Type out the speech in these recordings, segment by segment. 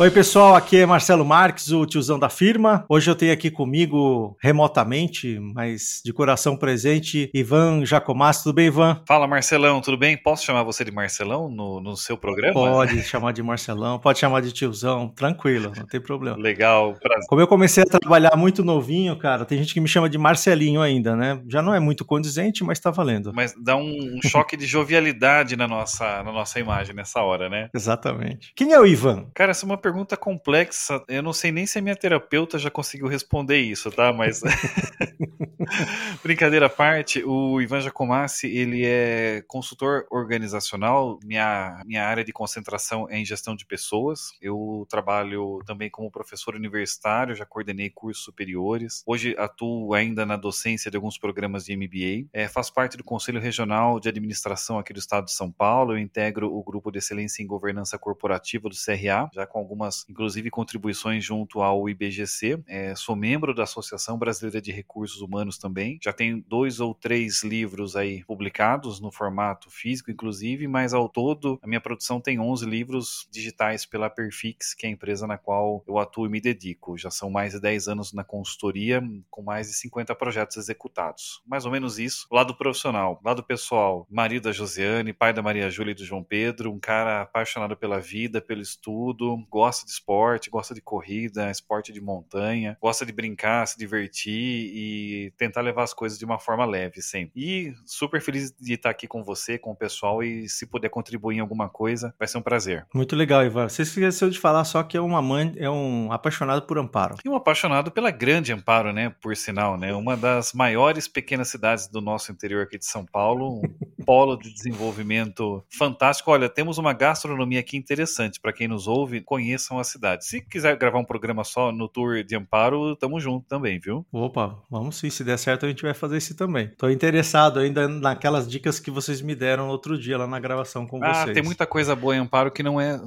Oi, pessoal, aqui é Marcelo Marques, o tiozão da firma. Hoje eu tenho aqui comigo, remotamente, mas de coração presente, Ivan Jacomassi. Tudo bem, Ivan? Fala, Marcelão, tudo bem? Posso chamar você de Marcelão no, no seu programa? Pode chamar de Marcelão, pode chamar de tiozão, tranquilo, não tem problema. Legal, prazer. Como eu comecei a trabalhar muito novinho, cara, tem gente que me chama de Marcelinho ainda, né? Já não é muito condizente, mas tá valendo. Mas dá um, um choque de jovialidade na nossa, na nossa imagem nessa hora, né? Exatamente. Quem é o Ivan? Cara, essa é uma pergunta complexa. Eu não sei nem se a minha terapeuta já conseguiu responder isso, tá? Mas brincadeira à parte, o Ivan Jacomassi, ele é consultor organizacional. Minha, minha área de concentração é em gestão de pessoas. Eu trabalho também como professor universitário, já coordenei cursos superiores. Hoje atuo ainda na docência de alguns programas de MBA. É, faço parte do Conselho Regional de Administração aqui do Estado de São Paulo. Eu integro o grupo de excelência em governança corporativa do CRA, já com algumas inclusive contribuições junto ao IBGC. É, sou membro da Associação Brasileira de Recursos Humanos também. Já tenho dois ou três livros aí publicados no formato físico, inclusive, mas ao todo a minha produção tem 11 livros digitais pela Perfix, que é a empresa na qual eu atuo e me dedico. Já são mais de 10 anos na consultoria, com mais de 50 projetos executados. Mais ou menos isso. Lado profissional, lado pessoal, marido da Josiane, pai da Maria Júlia e do João Pedro, um cara apaixonado pela vida, pelo estudo, gosta de esporte, gosta de corrida, esporte de montanha, gosta de brincar, se divertir e tentar levar as coisas de uma forma leve sempre. E super feliz de estar aqui com você, com o pessoal e se puder contribuir em alguma coisa, vai ser um prazer. Muito legal, Ivan. Você esqueceu de falar só que é uma mãe, é um apaixonado por Amparo. E um apaixonado pela grande Amparo, né? Por sinal, né? Uma das maiores pequenas cidades do nosso interior aqui de São Paulo, um polo de desenvolvimento fantástico. Olha, temos uma gastronomia aqui interessante. Para quem nos ouve, conheçam a cidade. Se quiser gravar um programa só no Tour de Amparo, tamo junto também, viu? Opa, vamos sim. Se der certo, a gente vai fazer isso também. Tô interessado ainda naquelas dicas que vocês me deram outro dia lá na gravação com ah, vocês. tem muita coisa boa em Amparo que não é.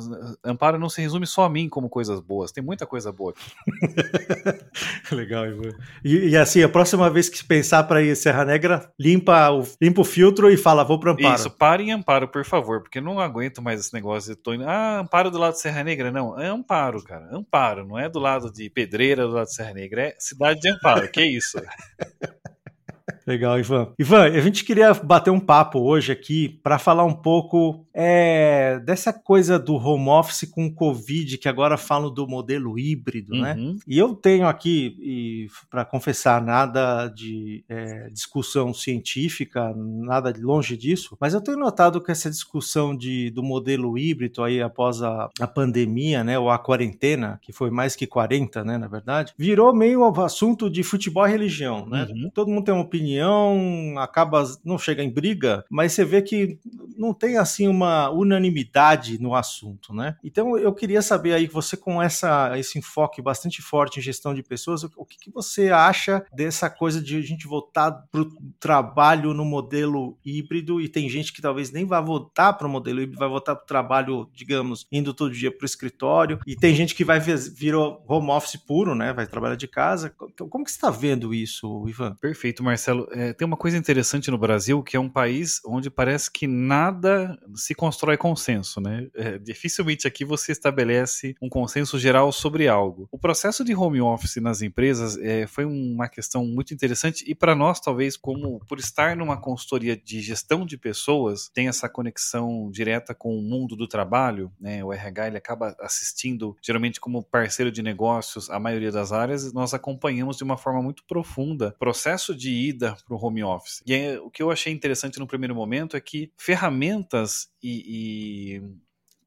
Amparo não se resume só a mim como coisas boas. Tem muita coisa boa aqui. Legal, Ivan. E, e, assim, a próxima vez que pensar para ir Serra Negra, limpa o, limpa o filtro e fala, vou para Amparo. Isso, pare em Amparo, por favor, porque não aguento mais esse negócio de tô indo. Ah, Amparo do lado de Serra Negra. Não, é Amparo. Cara. Amparo, não é do lado de Pedreira, do lado de Serra Negra, é cidade de Amparo. que isso? Legal, Ivan. Ivan, a gente queria bater um papo hoje aqui para falar um pouco é, dessa coisa do home office com o Covid, que agora falam do modelo híbrido, né? uhum. né? E eu tenho aqui, para confessar, nada de é, discussão científica, nada de longe disso, mas eu tenho notado que essa discussão de, do modelo híbrido aí após a, a pandemia, né, ou a quarentena, que foi mais que 40, né, na verdade, virou meio assunto de futebol e religião, né? Uhum. Todo mundo tem uma opinião, acaba, não chega em briga, mas você vê que não tem assim uma unanimidade no assunto, né? Então eu queria saber aí você com essa esse enfoque bastante forte em gestão de pessoas, o que, que você acha dessa coisa de a gente voltar para o trabalho no modelo híbrido e tem gente que talvez nem vá votar para o modelo híbrido, vai votar para o trabalho, digamos, indo todo dia para o escritório e tem gente que vai vir home office puro, né? Vai trabalhar de casa. Como que você está vendo isso, Ivan? Perfeito, Marcelo. É, tem uma coisa interessante no Brasil que é um país onde parece que nada se constrói consenso, né? É, dificilmente aqui você estabelece um consenso geral sobre algo. O processo de home office nas empresas é, foi uma questão muito interessante e para nós, talvez, como por estar numa consultoria de gestão de pessoas, tem essa conexão direta com o mundo do trabalho, né? O RH ele acaba assistindo, geralmente como parceiro de negócios, a maioria das áreas, nós acompanhamos de uma forma muito profunda processo de ida para o home office. E é, o que eu achei interessante no primeiro momento é que ferramentas e, e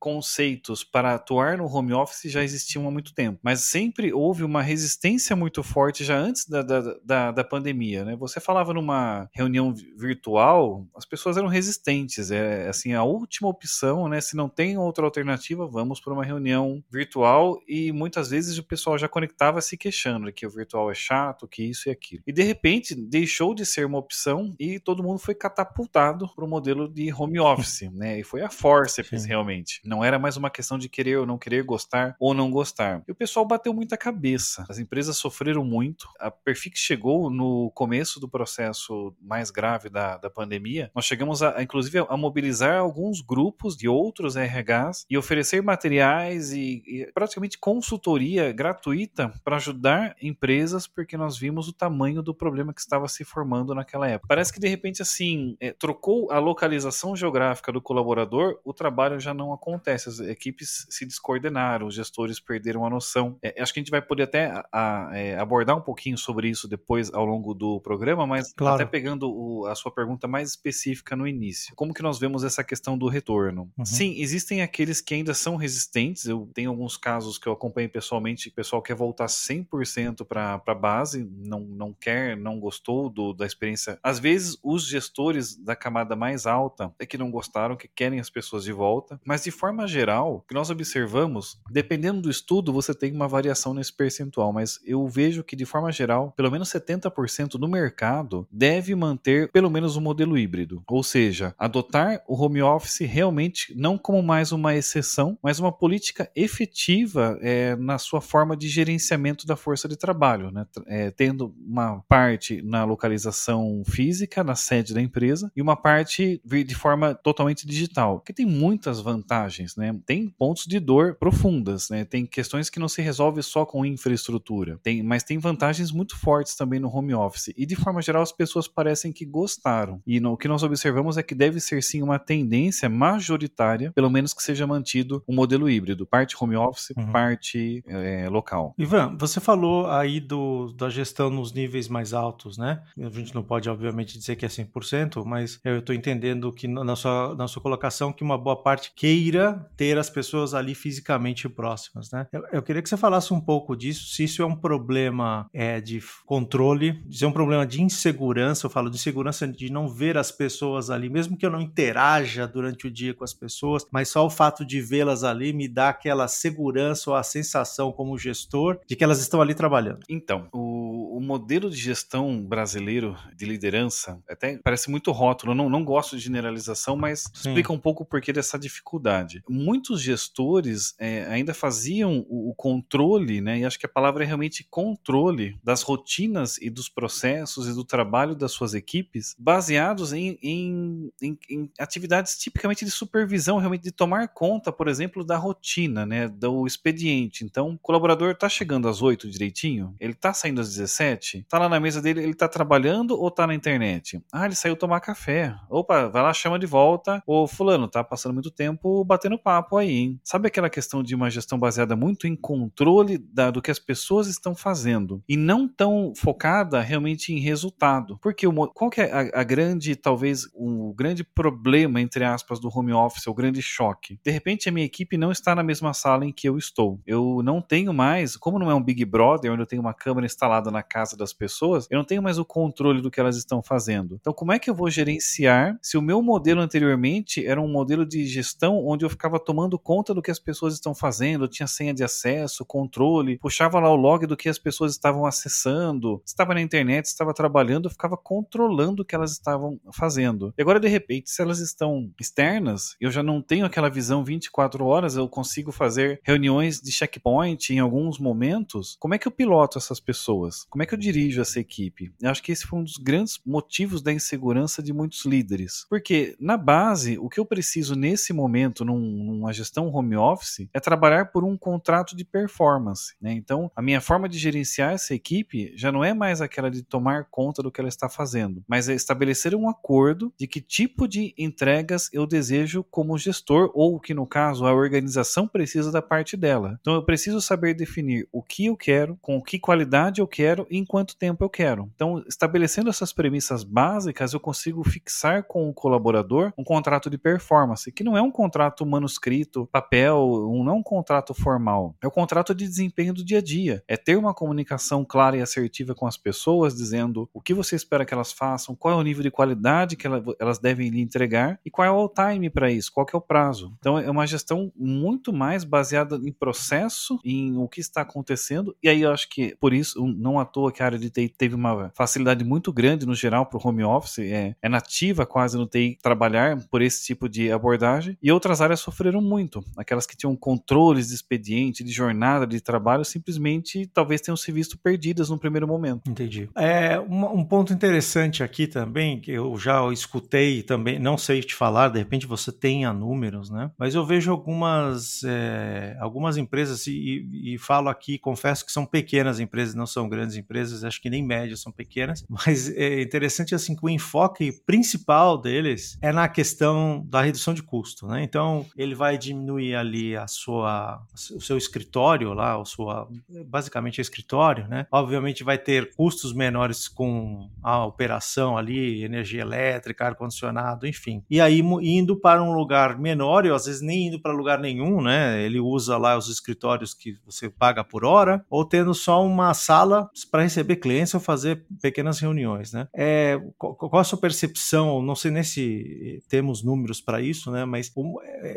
conceitos para atuar no home office já existiam há muito tempo, mas sempre houve uma resistência muito forte já antes da, da, da, da pandemia. Né? Você falava numa reunião virtual, as pessoas eram resistentes. É assim a última opção, né? Se não tem outra alternativa, vamos para uma reunião virtual e muitas vezes o pessoal já conectava se queixando que o virtual é chato, que isso e aquilo. E de repente deixou de ser uma opção e todo mundo foi catapultado para o modelo de home office, né? E foi a forceps realmente Não era mais uma questão de querer ou não querer, gostar ou não gostar. E o pessoal bateu muita cabeça. As empresas sofreram muito. A Perfix chegou no começo do processo mais grave da, da pandemia. Nós chegamos a inclusive, a mobilizar alguns grupos de outros RHs e oferecer materiais e, e praticamente consultoria gratuita para ajudar empresas, porque nós vimos o tamanho do problema que estava se formando naquela época. Parece que de repente assim é, trocou a localização geográfica do colaborador, o trabalho já não acontece. As equipes se descoordenaram, os gestores perderam a noção. É, acho que a gente vai poder até a, a, é, abordar um pouquinho sobre isso depois ao longo do programa, mas claro. até pegando o, a sua pergunta mais específica no início. Como que nós vemos essa questão do retorno? Uhum. Sim, existem aqueles que ainda são resistentes. Eu tenho alguns casos que eu acompanho pessoalmente, o pessoal quer voltar 100% para a base, não, não quer, não gostou do, da experiência. Às vezes, os gestores da camada mais alta é que não gostaram, que querem as pessoas de volta, mas de forma geral, o que nós observamos, dependendo do estudo, você tem uma variação nesse percentual, mas eu vejo que de forma geral, pelo menos 70% do mercado deve manter pelo menos um modelo híbrido, ou seja, adotar o home office realmente não como mais uma exceção, mas uma política efetiva é, na sua forma de gerenciamento da força de trabalho, né? É, tendo uma parte na localização física, na sede da empresa, e uma parte de forma totalmente digital, que tem muitas vantagens, né? Tem pontos de dor profundas, né? Tem questões que não se resolve só com infraestrutura, tem, mas tem vantagens muito fortes também no home office. E de forma geral as pessoas parecem que gostaram. E no, o que nós observamos é que deve ser sim uma tendência majoritária, pelo menos que seja mantido o um modelo híbrido, parte home office, uhum. parte é, local. Ivan, você falou aí do, da gestão nos níveis mais altos, né? A gente não pode obviamente dizer que é 100%, mas eu estou entendendo que na sua, na sua colocação que uma boa parte queira ter as pessoas ali fisicamente próximas, né? Eu, eu queria que você falasse um pouco disso, se isso é um problema é, de controle, se é um problema de insegurança, eu falo de insegurança de não ver as pessoas ali, mesmo que eu não interaja durante o dia com as pessoas, mas só o fato de vê-las ali me dá aquela segurança ou a sensação como gestor de que elas estão ali trabalhando. Então, o, o modelo de gestão brasileiro de liderança até parece muito rótulo, eu não, não gosto de generalização, mas Sim. explica um pouco o porquê dessa dificuldade. Muitos gestores é, ainda faziam o, o controle, né, e acho que a palavra é realmente controle das rotinas e dos processos e do trabalho das suas equipes, baseados em, em, em, em atividades tipicamente de supervisão, realmente de tomar conta, por exemplo, da rotina, né, do expediente. Então, o colaborador está chegando às 8 direitinho, ele está saindo às 17, está lá na mesa dele, ele está trabalhando ou está na internet? Ah, ele saiu tomar café. Opa, vai lá, chama de volta. Ô, fulano, tá passando muito tempo batendo papo aí, hein? Sabe aquela questão de uma gestão baseada muito em controle da, do que as pessoas estão fazendo e não tão focada realmente em resultado? Porque qual que é a, a grande, talvez, o grande problema, entre aspas, do home office, o grande choque? De repente, a minha equipe não está na mesma sala em que eu estou. Eu não tenho mais, como não é um Big Brother, onde eu tenho uma câmera instalada na casa das pessoas, eu não tenho mais o controle do que elas estão fazendo. Então, como é que eu vou gerenciar se o meu modelo anteriormente era um modelo de gestão onde eu ficava tomando conta do que as pessoas estão fazendo, tinha senha de acesso, controle, puxava lá o log do que as pessoas estavam acessando, estava na internet, estava trabalhando, ficava controlando o que elas estavam fazendo. E agora, de repente, se elas estão externas, eu já não tenho aquela visão 24 horas, eu consigo fazer reuniões de checkpoint em alguns momentos. Como é que eu piloto essas pessoas? Como é que eu dirijo essa equipe? Eu acho que esse foi um dos grandes motivos da insegurança de muitos líderes. Porque, na base, o que eu preciso nesse momento, num, numa gestão home office, é trabalhar por um contrato de performance. Né? Então, a minha forma de gerenciar essa equipe já não é mais aquela de tomar conta do que ela está fazendo, mas é estabelecer um acordo de que tipo de entregas eu desejo como gestor, ou que no caso a organização precisa da parte dela. Então, eu preciso saber definir o que eu quero, com que qualidade eu quero e em quanto tempo eu quero. Então, estabelecendo essas premissas básicas, eu consigo fixar com o colaborador um contrato de performance, que não é um contrato manuscrito, papel, um, não um contrato formal, é o contrato de desempenho do dia a dia. É ter uma comunicação clara e assertiva com as pessoas, dizendo o que você espera que elas façam, qual é o nível de qualidade que elas devem lhe entregar e qual é o time para isso, qual é o prazo. Então, é uma gestão muito mais baseada em processo, em o que está acontecendo, e aí eu acho que por isso, não à toa que a área de TI teve uma facilidade muito grande no geral para o home office, é, é nativa quase no TI trabalhar por esse tipo de abordagem, e outras áreas sofreram muito. Aquelas que tinham controles de expediente, de jornada de trabalho, simplesmente talvez tenham se visto perdidas no primeiro momento. Entendi. É, um, um ponto interessante aqui também, que eu já escutei também, não sei te falar, de repente você tenha números, né? Mas eu vejo algumas, é, algumas empresas, e, e, falo aqui, confesso que são pequenas empresas, não são grandes empresas, acho que nem médias são pequenas, mas é interessante assim que o enfoque principal deles é na questão da redução de custo, né? Então ele vai diminuir ali a sua, o seu escritório lá, a sua, basicamente escritório, né? Obviamente vai ter custos menores com a operação ali, energia elétrica, ar condicionado, enfim. E aí indo para um lugar menor, ou às vezes nem indo para lugar nenhum, né? Ele usa lá os escritórios que você paga por hora, ou tendo só uma sala para receber clientes ou fazer pequenas reuniões, né? É, qual a sua percepção? Não sei nem se temos números para isso, né? Mas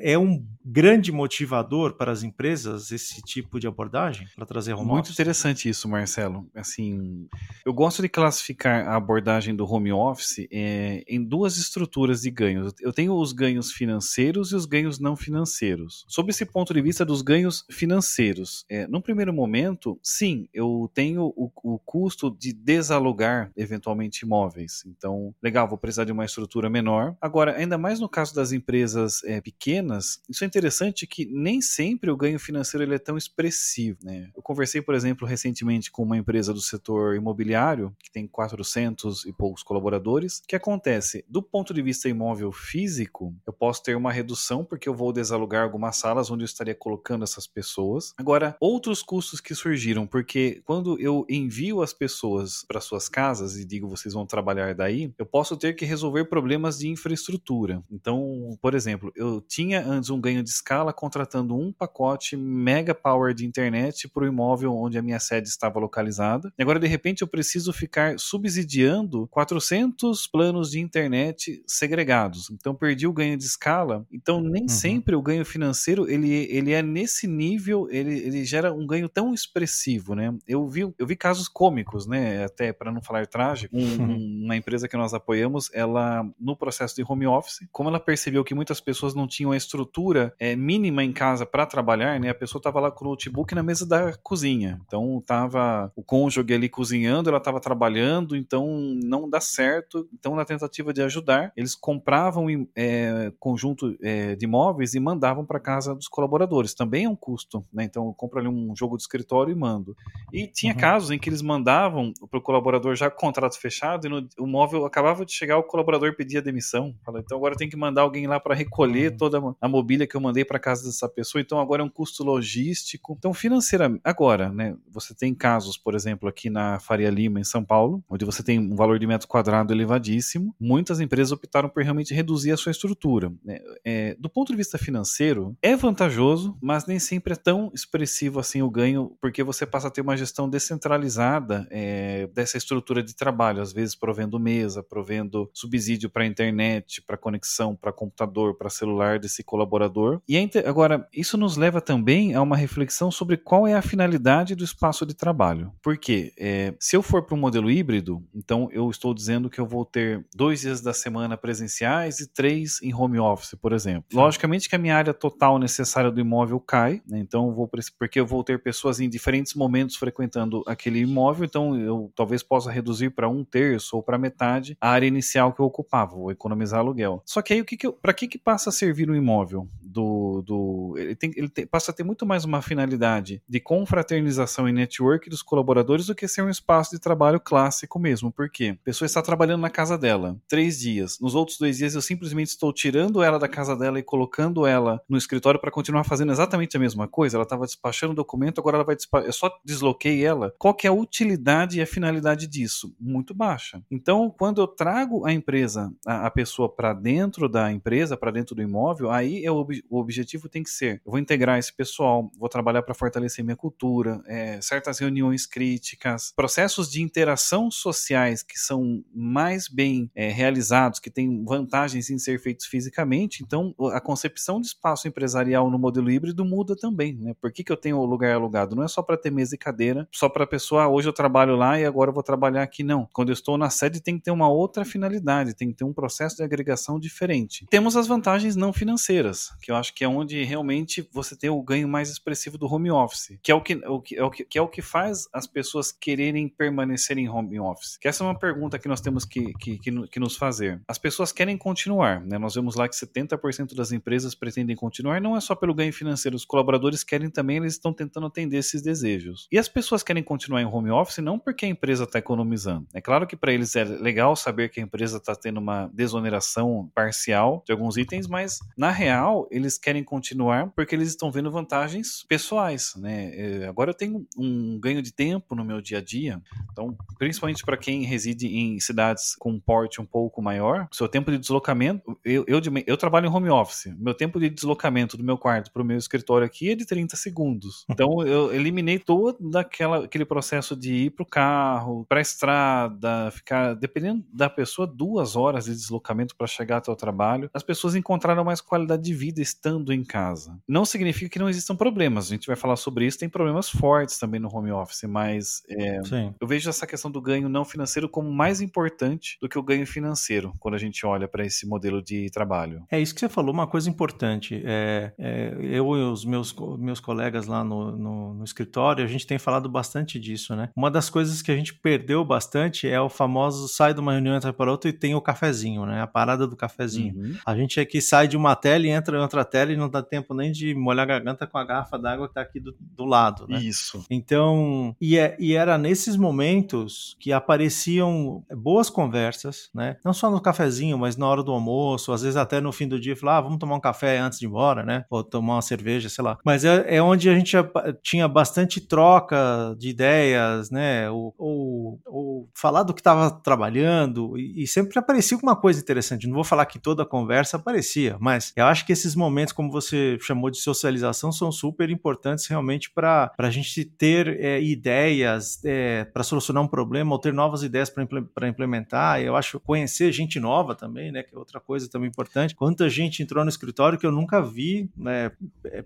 é um grande motivador para as empresas esse tipo de abordagem para trazer home Muito office? interessante isso, Marcelo. Assim, eu gosto de classificar a abordagem do home office é, em duas estruturas de ganhos. Eu tenho os ganhos financeiros e os ganhos não financeiros. Sob esse ponto de vista dos ganhos financeiros, é, num primeiro momento, sim, eu tenho o, o custo de desalugar eventualmente imóveis. Então, legal, vou precisar de uma estrutura menor. Agora, ainda mais no caso das empresas é, pequenas, isso é interessante que nem sempre o ganho financeiro ele é tão expressivo. Né? Eu conversei, por exemplo, recentemente com uma empresa do setor imobiliário, que tem 400 e poucos colaboradores. O que acontece? Do ponto de vista imóvel físico, eu posso ter uma redução porque eu vou desalugar algumas salas onde eu estaria colocando essas pessoas. Agora, outros custos que surgiram, porque quando eu envio as pessoas para suas casas e digo vocês vão trabalhar daí, eu posso ter que resolver problemas de infraestrutura. Então, por exemplo, eu tinha antes um ganho de escala contratando um pacote mega power de internet para o imóvel onde a minha sede estava localizada. E agora, de repente, eu preciso ficar subsidiando 400 planos de internet segregados. Então, perdi o ganho de escala. Então, nem uhum. sempre o ganho financeiro ele, ele é nesse nível, ele, ele gera um ganho tão expressivo, né? Eu vi, eu vi casos cômicos, né? Até para não falar trágico, um, uma empresa que nós apoiamos, ela no processo de home office, como ela percebeu que muitas pessoas não tinham a estrutura é, mínima em casa para trabalhar, né? A pessoa estava lá com o notebook na mesa da cozinha. Então tava o cônjuge ali cozinhando, ela estava trabalhando, então não dá certo. Então na tentativa de ajudar, eles compravam é, conjunto é, de imóveis e mandavam para casa dos colaboradores. Também é um custo, né? Então eu compro ali um jogo de escritório e mando. E tinha uhum. casos em que eles mandavam para o colaborador já com o contrato fechado e no, o móvel acabava de chegar, o colaborador pedia demissão. Fala, então agora tem que mandar alguém lá para recolher uhum. toda a mobília que eu mandei para casa dessa pessoa. Então agora é um custo logístico. Então financeiramente, agora, né? Você tem casos, por exemplo, aqui na Faria Lima, em São Paulo, onde você tem um valor de metro quadrado elevadíssimo. Muitas empresas optaram por realmente reduzir a sua estrutura. Né? É, do ponto de vista financeiro, é vantajoso, mas nem sempre é tão expressivo assim o ganho, porque você passa a ter uma gestão descentralizada é, dessa estrutura de trabalho, às vezes provendo mesa, provendo subsídio para internet, para conexão, para computador, para celular desse colaborador. E agora, isso nos leva também a uma reflexão sobre qual é a finalidade do espaço de trabalho. Porque é, se eu for para um modelo híbrido, então eu estou dizendo que eu vou ter dois dias da semana presenciais e três em home office, por exemplo. Logicamente que a minha área total necessária do imóvel cai, né? então eu vou porque eu vou ter pessoas em diferentes momentos frequentando aquele imóvel, então eu talvez possa reduzir para um terço ou para metade a área inicial que eu ocupava, vou economizar aluguel. Só que aí o que, que para que que passa a servir o imóvel? imóvel. Do, do ele, tem, ele tem, passa a ter muito mais uma finalidade de confraternização e network dos colaboradores do que ser um espaço de trabalho clássico mesmo. Por quê? A pessoa está trabalhando na casa dela três dias. Nos outros dois dias eu simplesmente estou tirando ela da casa dela e colocando ela no escritório para continuar fazendo exatamente a mesma coisa. Ela estava despachando o documento, agora ela vai despachar. Eu só desloquei ela. Qual que é a utilidade e a finalidade disso? Muito baixa. Então, quando eu trago a empresa, a, a pessoa para dentro da empresa, para dentro do imóvel, aí é o, o objetivo tem que ser: eu vou integrar esse pessoal, vou trabalhar para fortalecer minha cultura, é, certas reuniões críticas, processos de interação sociais que são mais bem é, realizados, que têm vantagens em ser feitos fisicamente. Então, a concepção de espaço empresarial no modelo híbrido muda também. Né? Por que, que eu tenho o lugar alugado? Não é só para ter mesa e cadeira, só para a pessoa, ah, hoje eu trabalho lá e agora eu vou trabalhar aqui. Não. Quando eu estou na sede, tem que ter uma outra finalidade, tem que ter um processo de agregação diferente. Temos as vantagens não financeiras, que eu acho que é onde realmente você tem o ganho mais expressivo do home office, que é o que, o que, é, o que, que é o que faz as pessoas quererem permanecer em home office. Que essa é uma pergunta que nós temos que, que, que, que nos fazer. As pessoas querem continuar, né? Nós vemos lá que 70% das empresas pretendem continuar, não é só pelo ganho financeiro, os colaboradores querem também, eles estão tentando atender esses desejos. E as pessoas querem continuar em home office não porque a empresa está economizando. É claro que para eles é legal saber que a empresa está tendo uma desoneração parcial de alguns itens, mas na real eles querem continuar porque eles estão vendo vantagens pessoais, né? É, agora eu tenho um ganho de tempo no meu dia a dia, então principalmente para quem reside em cidades com um porte um pouco maior, seu tempo de deslocamento, eu, eu, eu trabalho em home office, meu tempo de deslocamento do meu quarto para o meu escritório aqui é de 30 segundos. Então eu eliminei todo aquela, aquele processo de ir para o carro, para a estrada, ficar, dependendo da pessoa, duas horas de deslocamento para chegar até o trabalho. As pessoas encontraram mais qualidade de vida estando em casa. Não significa que não existam problemas, a gente vai falar sobre isso, tem problemas fortes também no home office, mas é, eu vejo essa questão do ganho não financeiro como mais importante do que o ganho financeiro quando a gente olha para esse modelo de trabalho. É isso que você falou, uma coisa importante. É, é, eu e os meus, meus colegas lá no, no, no, escritório, a gente tem falado bastante disso, né? Uma das coisas que a gente perdeu bastante é o famoso sai de uma reunião, entra para outra e tem o cafezinho, né? A parada do cafezinho. Uhum. A gente aqui sai de uma tela e entra em outra tela e não dá tempo nem de molhar a garganta com a garrafa d'água que tá aqui do, do lado, né? Isso. Então, e, é, e era nesses momentos que apareciam boas conversas, né? Não só no cafezinho, mas na hora do almoço, às vezes até no fim do dia, falar, ah, vamos tomar um café antes de ir embora, né? Ou tomar uma cerveja, sei lá. Mas é, é onde a gente tinha bastante troca de ideias, né? Ou, ou, ou falar do que estava trabalhando, e, e, sempre aparecia alguma coisa interessante. Não vou falar que toda a conversa aparecia, mas eu acho que esses momentos, como você chamou de socialização, são super importantes realmente para a gente ter é, ideias é, para solucionar um problema ou ter novas ideias para implementar. Eu acho conhecer gente nova também, né? Que é outra coisa também importante. Quanta gente entrou no escritório que eu nunca vi, né?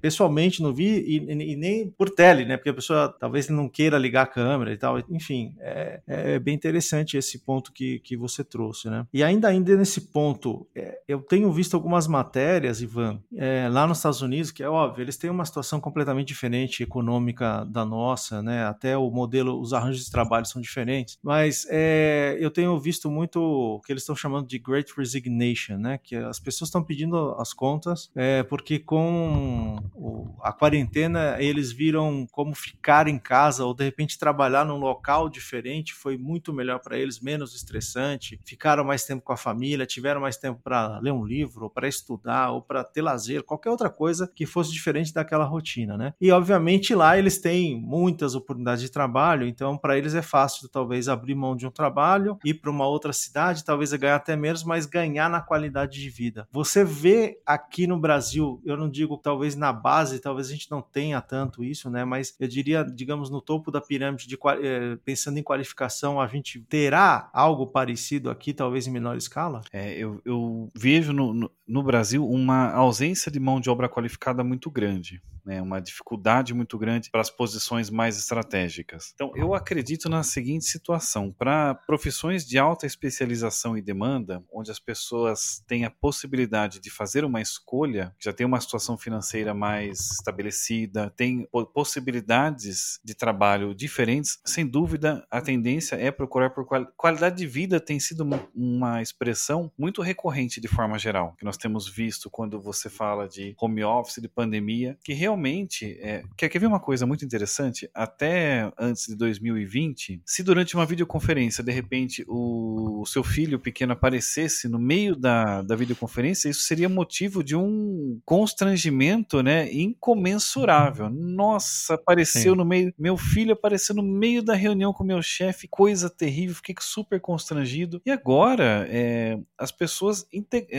Pessoalmente não vi e, e, e nem por tele, né? Porque a pessoa talvez não queira ligar a câmera e tal. Enfim, é, é bem interessante esse ponto que, que você trouxe, né? E ainda, ainda nesse ponto, é, eu tenho visto algumas matérias, Ivan, é, lá nos Estados Unidos, que é óbvio, eles têm uma situação completamente diferente econômica da nossa, né? Até o modelo, os arranjos de trabalho são diferentes. Mas é, eu tenho visto muito o que eles estão chamando de Great Resignation, né? Que as pessoas estão pedindo as contas é, porque com o, a quarentena eles viram como ficar em casa ou de repente trabalhar num local diferente foi muito melhor para eles, menos estressante, ficaram mais tempo com a família, tiveram mais tempo para ler um livro, para estudar, ou para ter lazer, qualquer outra coisa que fosse diferente daquela rotina, né? E obviamente lá eles têm muitas oportunidades de trabalho, então para eles é fácil talvez abrir mão de um trabalho, ir para uma outra cidade, talvez ganhar até menos, mas ganhar na qualidade de vida. Você vê aqui no Brasil, eu não digo talvez na base, talvez a gente não tenha tanto isso, né? Mas eu diria, digamos, no topo da pirâmide, de, eh, pensando em qualificação, a gente terá algo parecido aqui, talvez em menor escala? É, eu, eu vejo no, no, no Brasil uma ausência de mão de obra qualificada muito grande né, uma dificuldade muito grande para as posições mais estratégicas. Então, eu acredito na seguinte situação: para profissões de alta especialização e demanda, onde as pessoas têm a possibilidade de fazer uma escolha, já tem uma situação financeira mais estabelecida, tem possibilidades de trabalho diferentes, sem dúvida a tendência é procurar por qualidade de vida tem sido uma, uma expressão muito recorrente de forma geral, que nós temos visto quando você fala de home office, de pandemia, que realmente realmente, é, quer, quer ver uma coisa muito interessante? Até antes de 2020, se durante uma videoconferência, de repente, o, o seu filho pequeno aparecesse no meio da, da videoconferência, isso seria motivo de um constrangimento, né, incomensurável. Nossa, apareceu Sim. no meio, meu filho apareceu no meio da reunião com meu chefe, coisa terrível, fiquei super constrangido. E agora, é, as pessoas,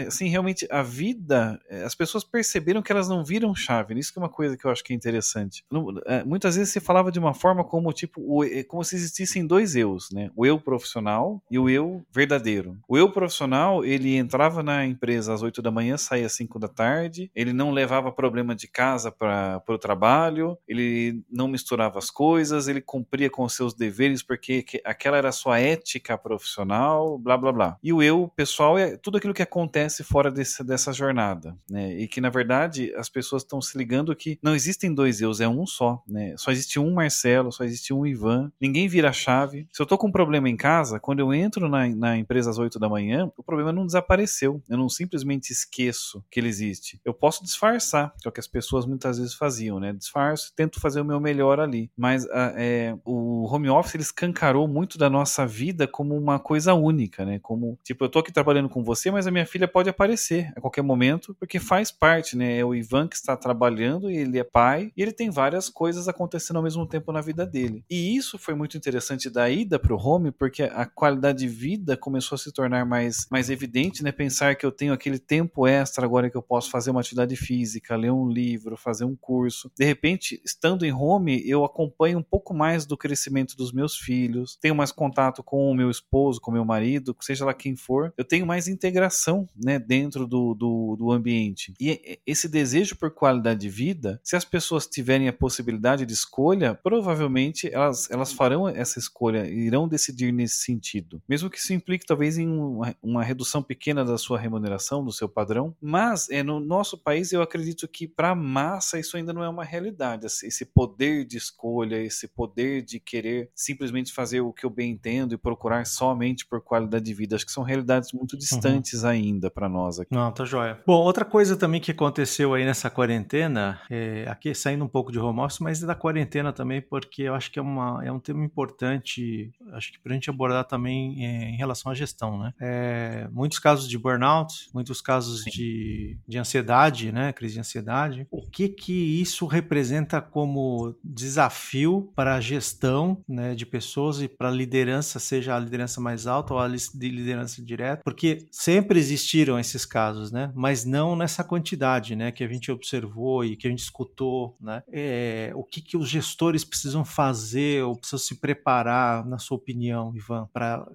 assim, realmente a vida, é, as pessoas perceberam que elas não viram chave. Isso que é uma coisa que eu acho que é interessante. É, muitas vezes se falava de uma forma como tipo, é, como se existissem dois eus, né? O eu profissional e o eu verdadeiro. O eu profissional, ele entrava na empresa às 8 da manhã, saía às 5 da tarde, ele não levava problema de casa para o trabalho, ele não misturava as coisas, ele cumpria com os seus deveres porque aquela era a sua ética profissional, blá blá blá. E o eu pessoal é tudo aquilo que acontece fora desse, dessa jornada, né? E que na verdade as pessoas estão se ligando que não existem dois eus, é um só, né? Só existe um Marcelo, só existe um Ivan, ninguém vira a chave. Se eu tô com um problema em casa, quando eu entro na, na empresa às 8 da manhã, o problema não desapareceu. Eu não simplesmente esqueço que ele existe. Eu posso disfarçar, que é o que as pessoas muitas vezes faziam, né? Disfarço, tento fazer o meu melhor ali. Mas a, é, o home office ele escancarou muito da nossa vida como uma coisa única, né? Como, tipo, eu tô aqui trabalhando com você, mas a minha filha pode aparecer a qualquer momento, porque faz parte, né? É o Ivan que está trabalhando e ele é pai e ele tem várias coisas acontecendo ao mesmo tempo na vida dele. E isso foi muito interessante da ida para o home, porque a qualidade de vida começou a se tornar mais, mais evidente, né? Pensar que eu tenho aquele tempo extra agora que eu posso fazer uma atividade física, ler um livro, fazer um curso. De repente, estando em home, eu acompanho um pouco mais do crescimento dos meus filhos, tenho mais contato com o meu esposo, com o meu marido, seja lá quem for. Eu tenho mais integração, né, dentro do, do, do ambiente. E esse desejo por qualidade de vida, se as pessoas tiverem a possibilidade de escolha, provavelmente elas, elas farão essa escolha, irão decidir nesse sentido. Mesmo que isso implique talvez em uma, uma redução pequena da sua remuneração, do seu padrão, mas é, no nosso país eu acredito que para a massa isso ainda não é uma realidade. Esse poder de escolha, esse poder de querer simplesmente fazer o que eu bem entendo e procurar somente por qualidade de vida, acho que são realidades muito uhum. distantes uhum. ainda para nós aqui. Não, tá joia. Bom, outra coisa também que aconteceu aí nessa quarentena, é, aqui saindo um pouco de home office, mas da quarentena também, porque eu acho que é, uma, é um tema importante, acho que para a gente abordar também é, em relação à gestão, né? É, muitos casos de burnout, muitos casos de, de ansiedade, né? Crise de ansiedade. O que que isso representa como desafio para a gestão né, de pessoas e para a liderança, seja a liderança mais alta ou a de liderança direta? Porque sempre existiram esses casos, né? Mas não nessa quantidade, né? Que a gente observou e que a gente escutou, né? É, o que, que os gestores precisam fazer ou precisam se preparar, na sua opinião, Ivan, para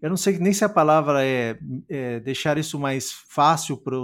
eu não sei nem se a palavra é, é deixar isso mais fácil para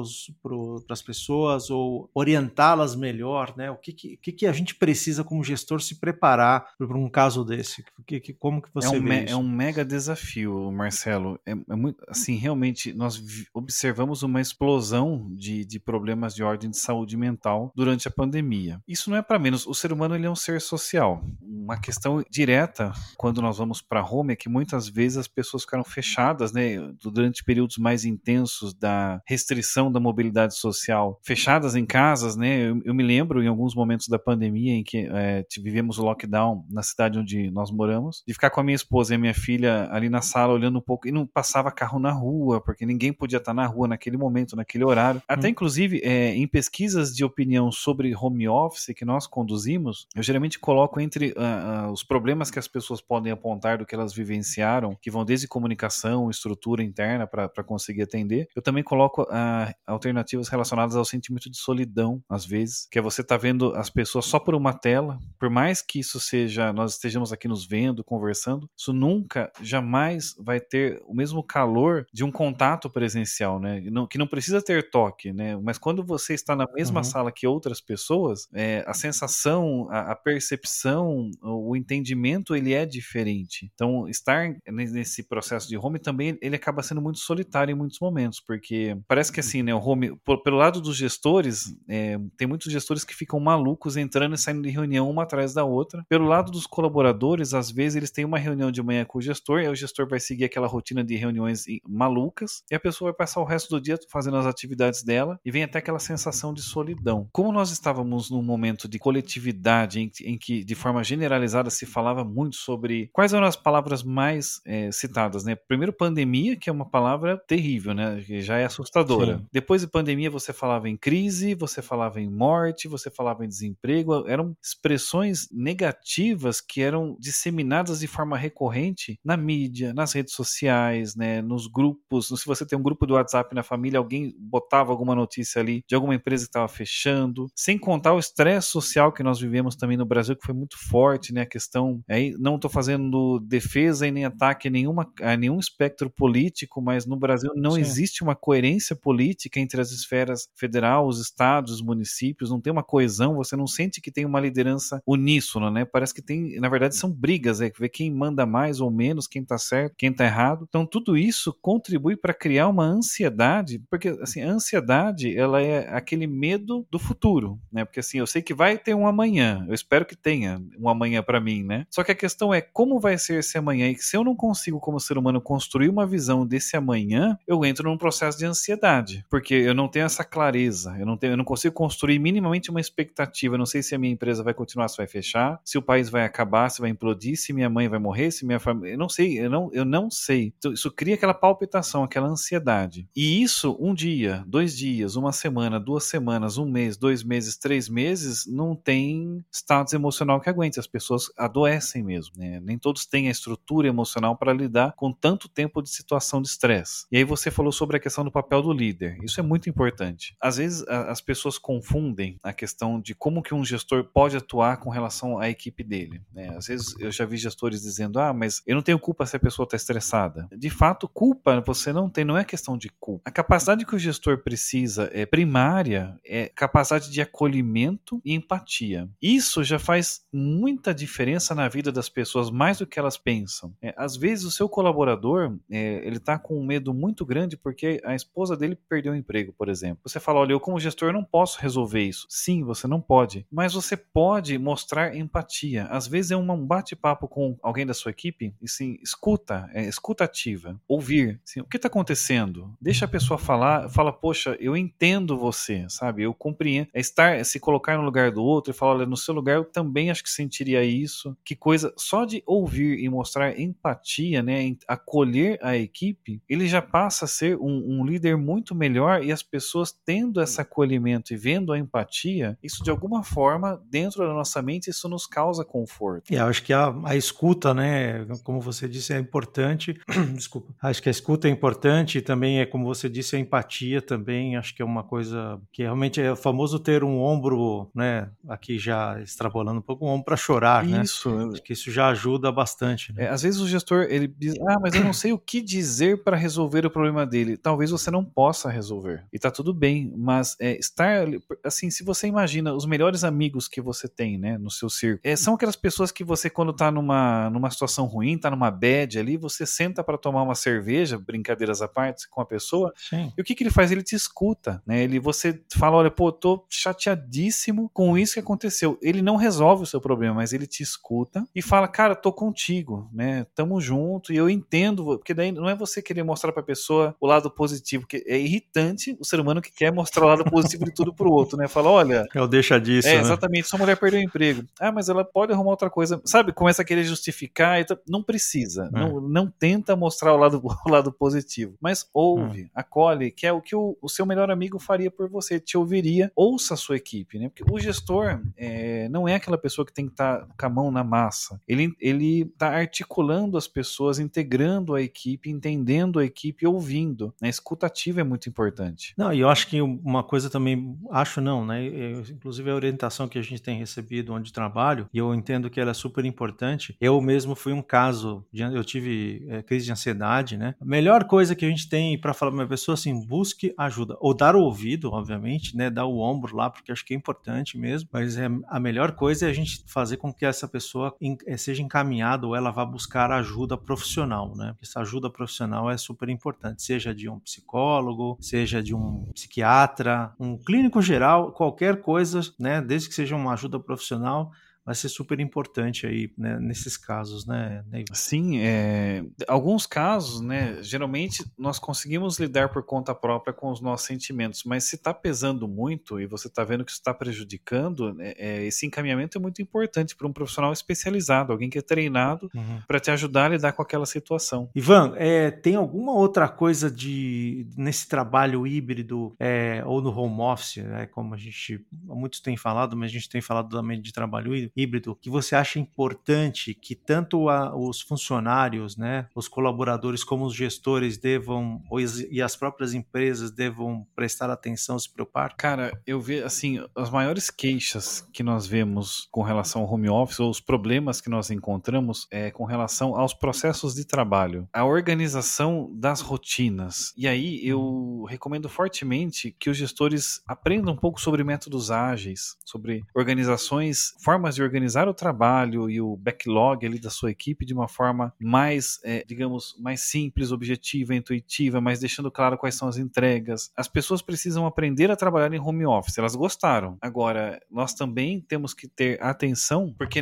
as pessoas ou orientá-las melhor, né? O que, que, que, a gente precisa como gestor se preparar para um caso desse? Que, que, como que você é um vê isso? É um mega desafio, Marcelo. É, é muito, assim, realmente nós observamos uma explosão de, de problemas de ordem de saúde mental durante a pandemia. Isso não é para menos. O ser humano ele é um ser social. Uma questão direta quando nós vamos para home é que muitas vezes as pessoas ficaram fechadas, né, durante períodos mais intensos da restrição da mobilidade social, fechadas em casas, né. Eu, eu me lembro em alguns momentos da pandemia em que é, vivemos o lockdown na cidade onde nós moramos, de ficar com a minha esposa e a minha filha ali na sala olhando um pouco e não passava carro na rua, porque ninguém podia estar na rua naquele momento, naquele horário. Até hum. inclusive é, em pesquisas de opinião sobre home office que nós conduzimos, eu geralmente coloco entre uh, uh, os problemas que as pessoas podem apontar do que elas vivenciaram, que vão desde comunicação, estrutura interna para conseguir atender. Eu também coloco uh, alternativas relacionadas ao sentimento de solidão, às vezes, que é você estar tá vendo as pessoas só por uma tela, por mais que isso seja, nós estejamos aqui nos vendo, conversando, isso nunca, jamais vai ter o mesmo calor de um contato presencial, né? que não precisa ter toque, né? Mas quando você está na mesma uhum. sala que outras pessoas, é, a sensação, a, a, percepção, o entendimento, ele é diferente. Então, estar nesse processo de home também ele acaba sendo muito solitário em muitos momentos, porque parece que assim, né, o home, por, pelo lado dos gestores, é, tem muitos gestores que ficam malucos entrando e saindo de reunião uma atrás da outra. Pelo lado dos colaboradores, às vezes eles têm uma reunião de manhã com o gestor, e o gestor vai seguir aquela rotina de reuniões malucas, e a pessoa vai passar o resto do dia fazendo as atividades dela, e vem até aquela sensação de solidão. Como nós estávamos num momento de coletividade em, em que, de forma generalizada, se falava muito sobre quais eram as palavras mais é, citadas, né? Primeiro, pandemia, que é uma palavra terrível, né? Que já é assustadora. Sim. Depois de pandemia, você falava em crise, você falava em morte, você falava em desemprego, eram expressões negativas que eram disseminadas de forma recorrente na mídia, nas redes sociais, né? Nos grupos. Se você tem um grupo do WhatsApp na família, alguém botava alguma notícia ali de alguma empresa que estava fechando, sem contar o estresse social que nós vivemos também no Brasil, que foi muito forte, né? A questão aí não estou fazendo defesa e nem ataque a, nenhuma, a nenhum espectro político, mas no Brasil não Sim. existe uma coerência política entre as esferas federal, os estados, os municípios, não tem uma coesão, você não sente que tem uma liderança uníssona, né? Parece que tem, na verdade, são brigas, é ver quem manda mais ou menos, quem está certo, quem está errado. Então tudo isso contribui para criar uma ansiedade, porque assim, a ansiedade, ela é aquele medo do futuro, né? Porque assim, eu sei que vai ter um amanhã, eu espero que tenha um amanhã para mim, né? Só que a questão é como vai ser esse amanhã e se eu não consigo como ser humano construir uma visão desse amanhã, eu entro num processo de ansiedade, porque eu não tenho essa clareza, eu não tenho, eu não consigo construir minimamente uma expectativa, eu não sei se a minha empresa vai continuar, se vai fechar, se o país vai acabar, se vai implodir, se minha mãe vai morrer, se minha família, eu não sei, eu não, eu não sei. Então, isso cria aquela palpitação, aquela ansiedade. E isso um dia, dois dias, uma semana, duas semanas, um mês, dois meses, três meses, não tem status emocional que aguente. As pessoas adoecem mesmo, né? Nem todos têm a estrutura emocional para lidar com tanto tempo de situação de estresse. E aí você falou sobre a questão do papel do líder. Isso é muito importante. Às vezes a, as pessoas confundem a questão de como que um gestor pode atuar com relação à equipe dele. Né? Às vezes eu já vi gestores dizendo, ah, mas eu não tenho culpa se a pessoa está estressada. De fato, culpa você não tem, não é questão de culpa. A capacidade que o gestor precisa é primária é capacidade de acolhimento e empatia. Isso já faz muita diferença na vida das pessoas, mais do que elas pensam. É, às vezes o seu colaborador, é, ele está com um medo muito grande porque a esposa dele perdeu o emprego, por exemplo. Você fala, olha, eu como gestor não posso resolver isso. Sim, você não pode, mas você pode mostrar empatia. Às vezes é um bate-papo com alguém da sua equipe e sim, escuta, é, escuta ativa, ouvir. Assim, o que está acontecendo? Deixa a pessoa falar, fala, poxa, eu entendo você, sabe? Eu compreendo. É estar, é se colocar no lugar do outro e falar, olha, no seu lugar eu também acho que sentiria isso. Que coisa, só de ouvir e mostrar empatia, né, acolher a equipe, ele já passa a ser um, um líder muito melhor e as pessoas tendo esse acolhimento e vendo a empatia, isso de alguma forma, dentro da nossa mente, isso nos causa conforto. E eu acho que a, a escuta, né, como você disse, é importante. Desculpa. Acho que a escuta é importante e também é, como você disse, a empatia também. Acho que é uma coisa que realmente é famoso ter um ombro, né, aqui já extrapolando um pouco, um ombro para chorar, isso. né? Isso. Acho que isso já ajuda bastante. Né? É, às vezes o gestor, ele diz, ah, mas eu não sei o que dizer para resolver o problema dele. Talvez você não possa resolver. E tá tudo bem, mas é, estar, assim, se você imagina os melhores amigos que você tem, né, no seu círculo, é, são aquelas pessoas que você, quando tá numa, numa situação ruim, tá numa bad ali, você senta para tomar uma cerveja, brincadeiras à parte, com a pessoa, Sim. e o que que ele faz? Ele te escuta, né, ele, você fala, olha, pô, tô chateadíssimo com isso que aconteceu. Ele não resolve o seu problema, mas ele te escuta e fala, cara, tô contigo, né, tamo junto, e eu entendo, porque daí não é você querer mostrar pra pessoa o lado positivo, que é irritante o ser humano que quer mostrar o lado positivo de tudo pro outro, né? Fala, olha. É o deixa disso. É, né? exatamente. Sua mulher perdeu o emprego. Ah, mas ela pode arrumar outra coisa. Sabe? Começa a querer justificar. Não precisa. É. Não, não tenta mostrar o lado, o lado positivo. Mas ouve, é. acolhe, que é o que o, o, seu melhor amigo faria por você. Te ouviria. Ouça a sua equipe, né? Porque o gestor é, não é aquela pessoa que tem que estar tá com a mão na massa. Ele, ele tá articulando as pessoas, integrando a equipe, entendendo a equipe, ouvindo. A escutativa é muito importante. Não, e eu acho que uma coisa também, acho não, né? Eu, inclusive a orientação que a gente tem recebido onde trabalho, e eu entendo que ela é super importante. Eu mesmo fui um caso, de, eu tive é, crise de ansiedade, né? A melhor coisa que a gente tem para falar para uma pessoa assim, busque ajuda. Ou dar o ouvido, obviamente, né? Dar o ombro lá, porque acho que é importante mesmo. Mas é, a melhor coisa é a gente fazer com que essa pessoa é, seja encaminhada ou ela vá buscar ajuda profissional, né? Essa ajuda profissional é super importante, seja de um psicólogo, seja de um psiquiatra, um clínico geral, qualquer coisa, né? Desde que seja uma ajuda profissional, vai ser super importante aí né, nesses casos, né? Sim, é, alguns casos, né? Geralmente nós conseguimos lidar por conta própria com os nossos sentimentos, mas se está pesando muito e você está vendo que isso está prejudicando, é, é, esse encaminhamento é muito importante para um profissional especializado, alguém que é treinado uhum. para te ajudar a lidar com aquela situação. Ivan, é, tem alguma outra coisa de nesse trabalho híbrido é, ou no home office, né, como a gente muitos têm falado, mas a gente tem falado também de trabalho híbrido híbrido que você acha importante que tanto a, os funcionários, né, os colaboradores, como os gestores devam, e as próprias empresas devam prestar atenção, se preocupar? Cara, eu vejo, assim, as maiores queixas que nós vemos com relação ao home office, ou os problemas que nós encontramos, é com relação aos processos de trabalho, a organização das rotinas. E aí eu uhum. recomendo fortemente que os gestores aprendam um pouco sobre métodos ágeis, sobre organizações, formas de organizar o trabalho e o backlog ali da sua equipe de uma forma mais, é, digamos, mais simples, objetiva, intuitiva, mas deixando claro quais são as entregas. As pessoas precisam aprender a trabalhar em home office, elas gostaram. Agora, nós também temos que ter atenção, porque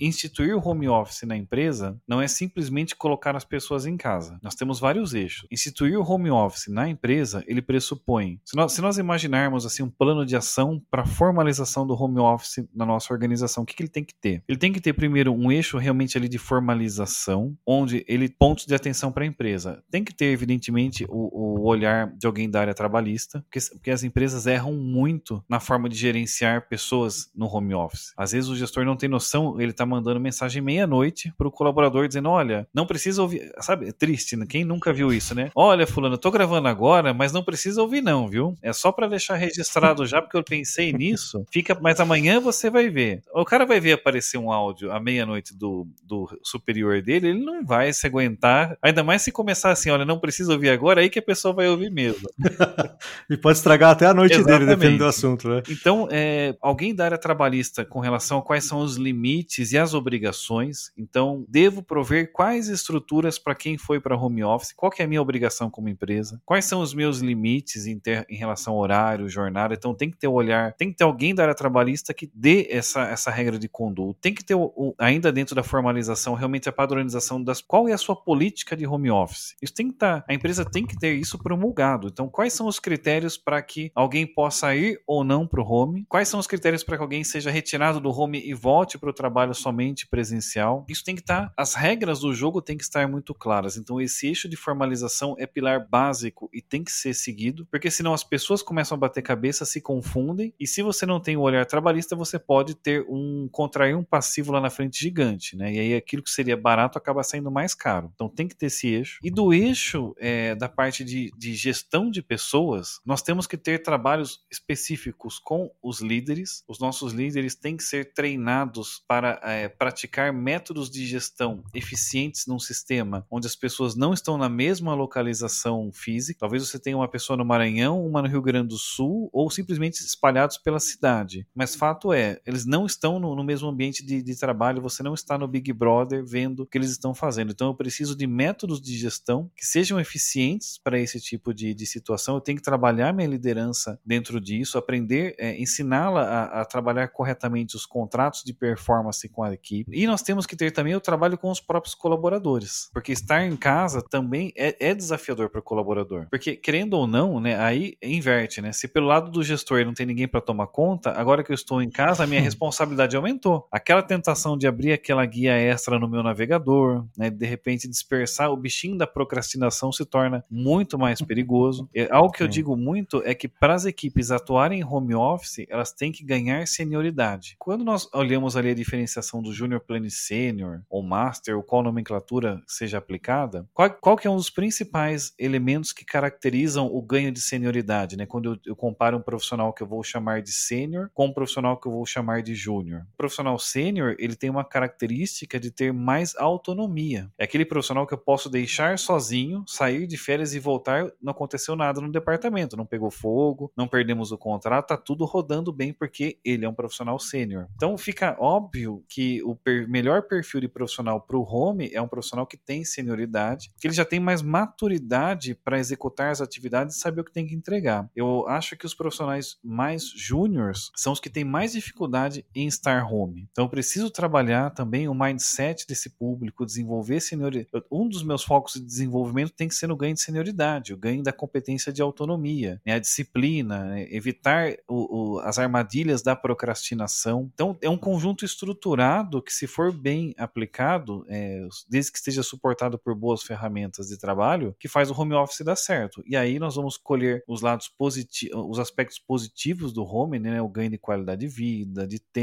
instituir o home office na empresa não é simplesmente colocar as pessoas em casa. Nós temos vários eixos. Instituir o home office na empresa, ele pressupõe, se nós, se nós imaginarmos assim um plano de ação para formalização do home office na nossa organização, organização, o que, que ele tem que ter? Ele tem que ter primeiro um eixo realmente ali de formalização, onde ele pontos de atenção para a empresa. Tem que ter, evidentemente, o, o, olhar de alguém da área trabalhista, porque, porque as empresas erram muito na forma de gerenciar pessoas no home office. Às vezes o gestor não tem noção, ele está mandando mensagem meia-noite para o colaborador dizendo: olha, não precisa ouvir. Sabe, é triste, né? Quem nunca viu isso, né? Olha, Fulano, tô gravando agora, mas não precisa ouvir, não, viu? É só para deixar registrado já, porque eu pensei nisso. Fica, mas amanhã você vai ver o cara vai ver aparecer um áudio à meia-noite do, do superior dele, ele não vai se aguentar. Ainda mais se começar assim, olha, não precisa ouvir agora, aí que a pessoa vai ouvir mesmo. e pode estragar até a noite Exatamente. dele, dependendo do assunto, né? Então, é, alguém da área trabalhista com relação a quais são os limites e as obrigações. Então, devo prover quais estruturas para quem foi para home office, qual é a minha obrigação como empresa, quais são os meus limites em, ter, em relação ao horário, jornada. Então, tem que ter o olhar, tem que ter alguém da área trabalhista que dê essa essa regra de conduta. Tem que ter, o, o, ainda dentro da formalização, realmente a padronização das qual é a sua política de home office. Isso tem que estar, tá, a empresa tem que ter isso promulgado. Então, quais são os critérios para que alguém possa ir ou não para o home? Quais são os critérios para que alguém seja retirado do home e volte para o trabalho somente presencial? Isso tem que estar, tá, as regras do jogo têm que estar muito claras. Então, esse eixo de formalização é pilar básico e tem que ser seguido, porque senão as pessoas começam a bater cabeça, se confundem, e se você não tem o olhar trabalhista, você pode ter um contrair um passivo lá na frente gigante, né? E aí aquilo que seria barato acaba saindo mais caro. Então tem que ter esse eixo. E do eixo é, da parte de, de gestão de pessoas, nós temos que ter trabalhos específicos com os líderes. Os nossos líderes têm que ser treinados para é, praticar métodos de gestão eficientes num sistema onde as pessoas não estão na mesma localização física. Talvez você tenha uma pessoa no Maranhão, uma no Rio Grande do Sul, ou simplesmente espalhados pela cidade. Mas fato é, eles não estão no, no mesmo ambiente de, de, trabalho, você não está no Big Brother vendo o que eles estão fazendo. Então eu preciso de métodos de gestão que sejam eficientes para esse tipo de, de situação. Eu tenho que trabalhar minha liderança dentro disso, aprender, é, ensiná-la a, a, trabalhar corretamente os contratos de performance com a equipe. E nós temos que ter também o trabalho com os próprios colaboradores, porque estar em casa também é, é desafiador para o colaborador. Porque, querendo ou não, né, aí inverte, né? Se pelo lado do gestor não tem ninguém para tomar conta, agora que eu estou em casa, a minha responsabilidade aumentou. Aquela tentação de abrir aquela guia extra no meu navegador, né, de repente dispersar o bichinho da procrastinação se torna muito mais perigoso. É, algo que eu digo muito é que para as equipes atuarem em home office, elas têm que ganhar senioridade. Quando nós olhamos ali a diferenciação do Junior Plane Senior ou Master, ou qual nomenclatura seja aplicada, qual, qual que é um dos principais elementos que caracterizam o ganho de senioridade? Né? Quando eu, eu comparo um profissional que eu vou chamar de sênior com um profissional que eu vou chamar de júnior. O profissional sênior, ele tem uma característica de ter mais autonomia. É aquele profissional que eu posso deixar sozinho, sair de férias e voltar, não aconteceu nada no departamento, não pegou fogo, não perdemos o contrato, tá tudo rodando bem porque ele é um profissional sênior. Então fica óbvio que o per melhor perfil de profissional para o home é um profissional que tem senioridade, que ele já tem mais maturidade para executar as atividades e saber o que tem que entregar. Eu acho que os profissionais mais júniores são os que têm mais dificuldade em estar home. Então eu preciso trabalhar também o mindset desse público, desenvolver senioridade. Um dos meus focos de desenvolvimento tem que ser no ganho de senioridade, o ganho da competência de autonomia, né? a disciplina, né? evitar o, o, as armadilhas da procrastinação. Então é um conjunto estruturado que, se for bem aplicado, é, desde que esteja suportado por boas ferramentas de trabalho, que faz o home office dar certo. E aí nós vamos colher os lados positivos, os aspectos positivos do home, né? O ganho de qualidade de vida, de tempo,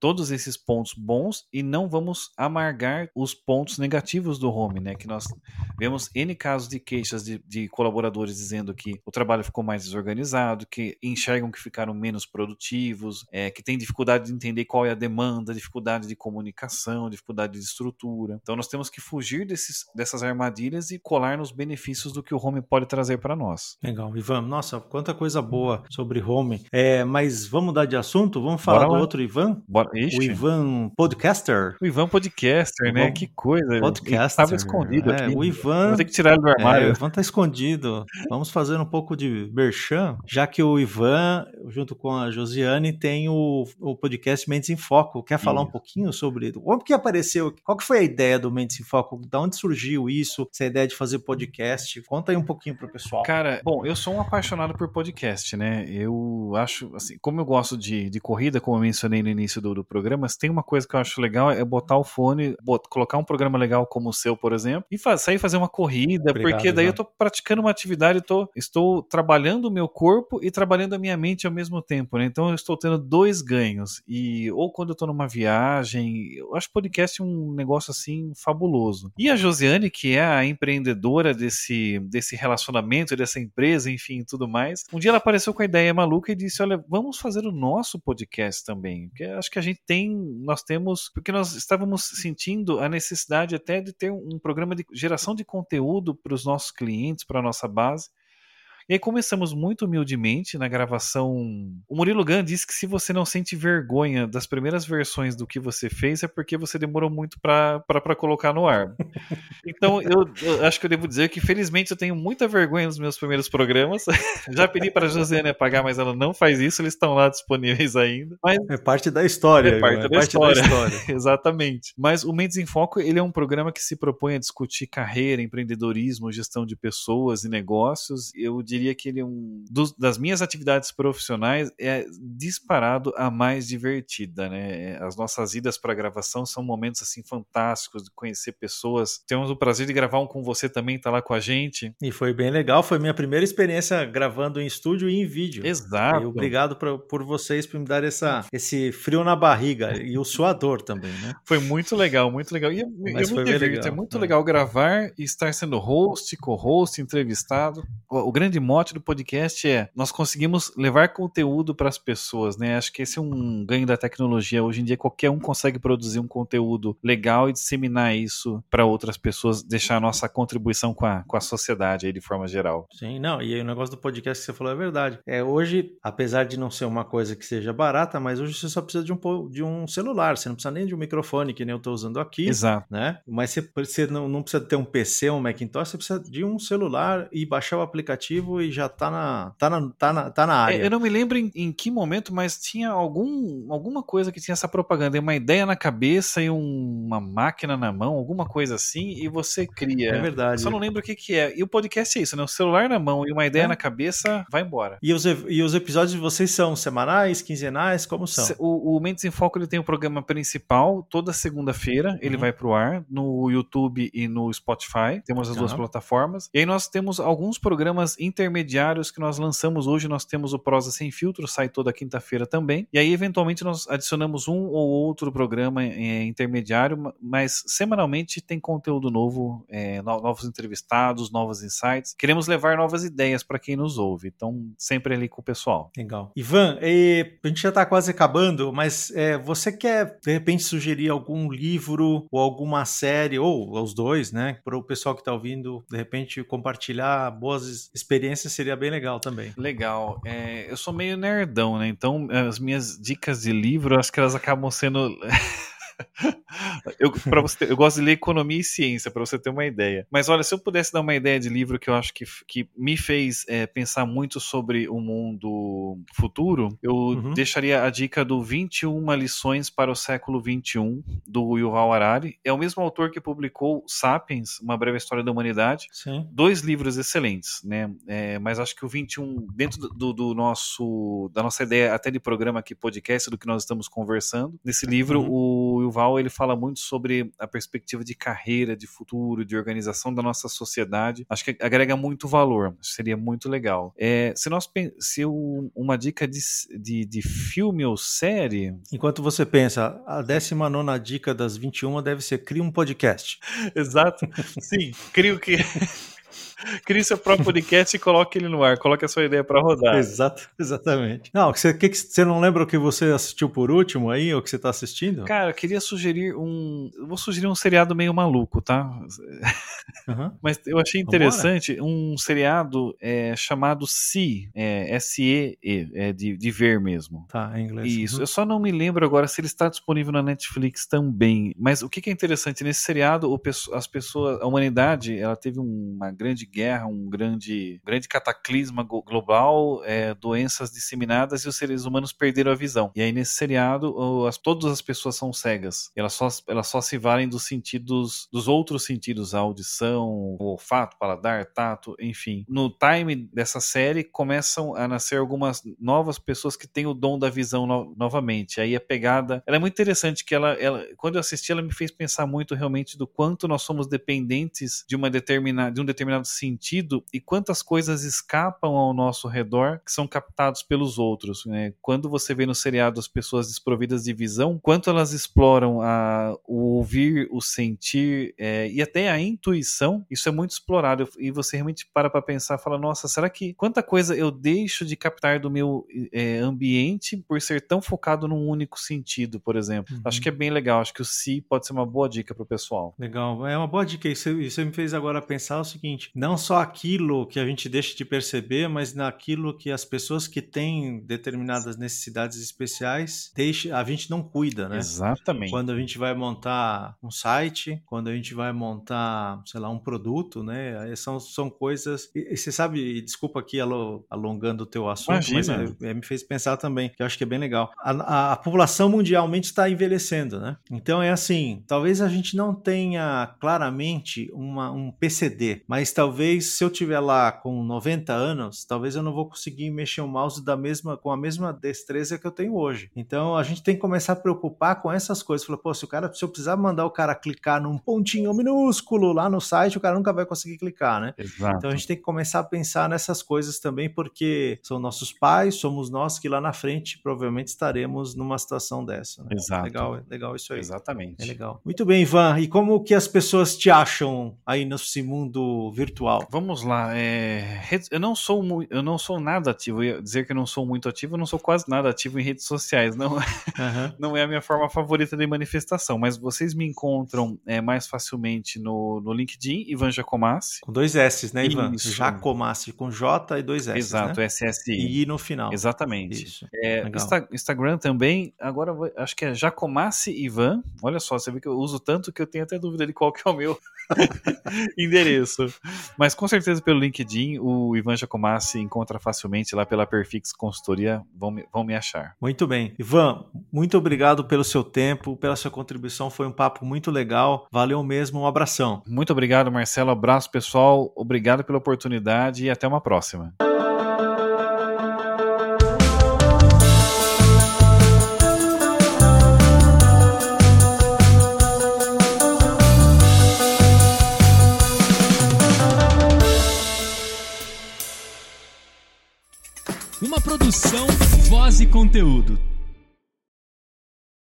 todos esses pontos bons e não vamos amargar os pontos negativos do home, né? Que nós vemos N casos de queixas de, de colaboradores dizendo que o trabalho ficou mais desorganizado, que enxergam que ficaram menos produtivos, é, que tem dificuldade de entender qual é a demanda, dificuldade de comunicação, dificuldade de estrutura. Então nós temos que fugir desses, dessas armadilhas e colar nos benefícios do que o home pode trazer para nós. Legal, Ivan. Nossa, quanta coisa boa sobre home. É, mas vamos mudar de assunto? Vamos falar do outro Ivan? O Ivan Podcaster. O Ivan Podcaster, né? Que coisa. Podcaster. Estava escondido é, aqui. O Ivan. Vou ter que tirar ele do armário. É, o Ivan tá escondido. Vamos fazer um pouco de merchan, já que o Ivan, junto com a Josiane, tem o, o podcast Mentes em Foco. Quer falar um pouquinho sobre como que apareceu? Qual que foi a ideia do Mentes em Foco? Da onde surgiu isso? Essa ideia de fazer podcast? Conta aí um pouquinho pro pessoal. Cara, bom, eu sou um apaixonado por podcast, né? Eu acho, assim, como eu gosto de, de corrida, como eu mencionei no início do, do programa, tem uma coisa que eu acho legal é botar o fone, bot, colocar um programa legal como o seu, por exemplo, e faz, sair fazer uma corrida, Obrigado, porque daí eu tô praticando uma atividade, tô, estou trabalhando o meu corpo e trabalhando a minha mente ao mesmo tempo, né? Então eu estou tendo dois ganhos. E ou quando eu tô numa viagem, eu acho podcast um negócio assim fabuloso. E a Josiane, que é a empreendedora desse, desse relacionamento, dessa empresa, enfim, tudo mais, um dia ela apareceu com a ideia maluca e disse: Olha, vamos fazer o nosso podcast também. Porque acho que a gente tem, nós temos, porque nós estávamos sentindo a necessidade até de ter um programa de geração de conteúdo para os nossos clientes, para a nossa base. E aí começamos muito humildemente na gravação. O Murilo Gun disse que se você não sente vergonha das primeiras versões do que você fez, é porque você demorou muito para colocar no ar. Então eu, eu, acho que eu devo dizer que felizmente eu tenho muita vergonha nos meus primeiros programas. Já pedi para a Josiane apagar, mas ela não faz isso, eles estão lá disponíveis ainda. Mas... É parte da história. É parte, é da, parte história. da história. Exatamente. Mas o Mentes em Foco ele é um programa que se propõe a discutir carreira, empreendedorismo, gestão de pessoas e negócios. Eu diria que ele é um dos, das minhas atividades profissionais é disparado a mais divertida, né? As nossas idas para gravação são momentos assim fantásticos de conhecer pessoas. Temos o prazer de gravar um com você também, tá lá com a gente. E foi bem legal, foi minha primeira experiência gravando em estúdio e em vídeo. Exato. E obrigado por, por vocês por me dar essa, esse frio na barriga e o suador também, né? Foi muito legal, muito legal. E é, é muito legal. é muito legal gravar e estar sendo host, co-host, entrevistado. O, o grande mote do podcast é nós conseguimos levar conteúdo para as pessoas, né? Acho que esse é um ganho da tecnologia. Hoje em dia qualquer um consegue produzir um conteúdo legal e disseminar isso para outras pessoas, deixar a nossa contribuição com a, com a sociedade aí de forma geral. Sim, não, e aí o negócio do podcast que você falou é verdade. É, hoje, apesar de não ser uma coisa que seja barata, mas hoje você só precisa de um, de um celular, você não precisa nem de um microfone que nem eu estou usando aqui. Exato. Né? Mas você, você não, não precisa ter um PC, um Macintosh, você precisa de um celular e baixar o aplicativo e já tá na, tá na, tá na, tá na área. É, eu não me lembro em, em, que momento, mas tinha algum, alguma coisa que tinha essa propaganda, uma ideia na cabeça e um, uma máquina na mão, alguma coisa assim, e você cria. É verdade. Só não lembro o que, que é. E o podcast é isso, né? O celular na mão e uma ideia é. na cabeça, vai embora. E os, e os episódios de vocês são semanais, quinzenais, como são? O, o Mentes em Foco ele tem o um programa principal, toda segunda-feira, ele uhum. vai pro ar no YouTube e no Spotify. Temos as uhum. duas plataformas. E aí nós temos alguns programas intermediários intermediários que nós lançamos hoje. Nós temos o Prosa Sem Filtro, sai toda quinta-feira também. E aí, eventualmente, nós adicionamos um ou outro programa é, intermediário, mas semanalmente tem conteúdo novo, é, novos entrevistados, novos insights. Queremos levar novas ideias para quem nos ouve. Então, sempre ali com o pessoal. Legal. Ivan, e, a gente já está quase acabando, mas é, você quer, de repente, sugerir algum livro ou alguma série, ou os dois, né? Para o pessoal que está ouvindo, de repente, compartilhar boas experiências seria bem legal também. Legal. É, eu sou meio nerdão, né? Então, as minhas dicas de livro, acho que elas acabam sendo. Eu, você, eu gosto de ler economia e ciência, para você ter uma ideia. Mas olha, se eu pudesse dar uma ideia de livro que eu acho que, que me fez é, pensar muito sobre o mundo futuro, eu uhum. deixaria a dica do 21 lições para o século 21, do Yuval Harari. É o mesmo autor que publicou Sapiens, Uma Breve História da Humanidade. Sim. Dois livros excelentes, né? É, mas acho que o 21, dentro do, do, nosso, da nossa ideia até de programa aqui, podcast, do que nós estamos conversando, nesse livro, uhum. o Yuval ele fala muito sobre a perspectiva de carreira, de futuro, de organização da nossa sociedade. Acho que agrega muito valor, seria muito legal. É, se nós se uma dica de, de, de, filme ou série. Enquanto você pensa, a 19 dica das 21 deve ser cria um podcast. Exato. Sim, crio que. Crie seu próprio podcast e coloque ele no ar. Coloque a sua ideia para rodar. Exato, exatamente. Não, você, que, você não lembra o que você assistiu por último aí, ou que você está assistindo? Cara, eu queria sugerir um. Eu vou sugerir um seriado meio maluco, tá? Uhum. Mas eu achei interessante Vambora. um seriado é, chamado Se, é, S-E-E, é de, de ver mesmo. Tá, em inglês. Isso. Uhum. Eu só não me lembro agora se ele está disponível na Netflix também. Mas o que, que é interessante nesse seriado, o, as pessoas, a humanidade, ela teve uma grande guerra, um grande, grande cataclisma global, é, doenças disseminadas e os seres humanos perderam a visão. E aí nesse seriado, as, todas as pessoas são cegas. Elas só, elas só se valem dos sentidos, dos outros sentidos, a audição, o olfato, paladar, tato, enfim. No time dessa série começam a nascer algumas novas pessoas que têm o dom da visão no, novamente. Aí a pegada, ela é muito interessante que ela, ela, quando eu assisti, ela me fez pensar muito realmente do quanto nós somos dependentes de uma determinada, de um determinado sentido e quantas coisas escapam ao nosso redor que são captados pelos outros. Né? Quando você vê no seriado as pessoas desprovidas de visão, quanto elas exploram a, o ouvir, o sentir é, e até a intuição, isso é muito explorado. E você realmente para para pensar, fala, nossa, será que quanta coisa eu deixo de captar do meu é, ambiente por ser tão focado num único sentido, por exemplo? Uhum. Acho que é bem legal. Acho que o Si pode ser uma boa dica para o pessoal. Legal, é uma boa dica. Isso, isso me fez agora pensar o seguinte: não só aquilo que a gente deixa de perceber, mas naquilo que as pessoas que têm determinadas necessidades especiais deixa, a gente não cuida, né? Exatamente. Quando a gente vai montar um site, quando a gente vai montar, sei lá, um produto, né? São, são coisas. E, e você sabe, desculpa aqui alongando o teu assunto, Imagina. mas é, é, me fez pensar também, que eu acho que é bem legal. A, a, a população mundialmente está envelhecendo, né? Então é assim, talvez a gente não tenha claramente uma, um PCD, mas talvez talvez se eu tiver lá com 90 anos, talvez eu não vou conseguir mexer o mouse da mesma com a mesma destreza que eu tenho hoje. Então a gente tem que começar a preocupar com essas coisas. Falar, pô, se o cara, se eu precisar mandar o cara clicar num pontinho minúsculo lá no site, o cara nunca vai conseguir clicar, né? Exato. Então a gente tem que começar a pensar nessas coisas também, porque são nossos pais, somos nós que lá na frente provavelmente estaremos numa situação dessa. Né? Exato. Legal, legal isso aí. Exatamente. É legal. Muito bem, Ivan. E como que as pessoas te acham aí nesse mundo virtual? Vamos lá. É, eu não sou eu não sou nada ativo. Eu ia dizer que eu não sou muito ativo, eu não sou quase nada ativo em redes sociais. Não, uhum. não é a minha forma favorita de manifestação. Mas vocês me encontram é, mais facilmente no, no LinkedIn, Ivan Jacomassi. Com dois S, né, Ivan? Isso. Jacomassi com J e dois S. Exato, né? SSI. E I no final. Exatamente. Isso. É, Insta Instagram também. Agora acho que é Jacomassi Ivan. Olha só, você vê que eu uso tanto que eu tenho até dúvida de qual que é o meu endereço. Mas com certeza pelo LinkedIn, o Ivan Jacomassi encontra facilmente lá pela Perfix Consultoria, vão me, vão me achar. Muito bem. Ivan, muito obrigado pelo seu tempo, pela sua contribuição, foi um papo muito legal. Valeu mesmo, um abração. Muito obrigado, Marcelo. Abraço, pessoal. Obrigado pela oportunidade e até uma próxima. Produção, voz e conteúdo.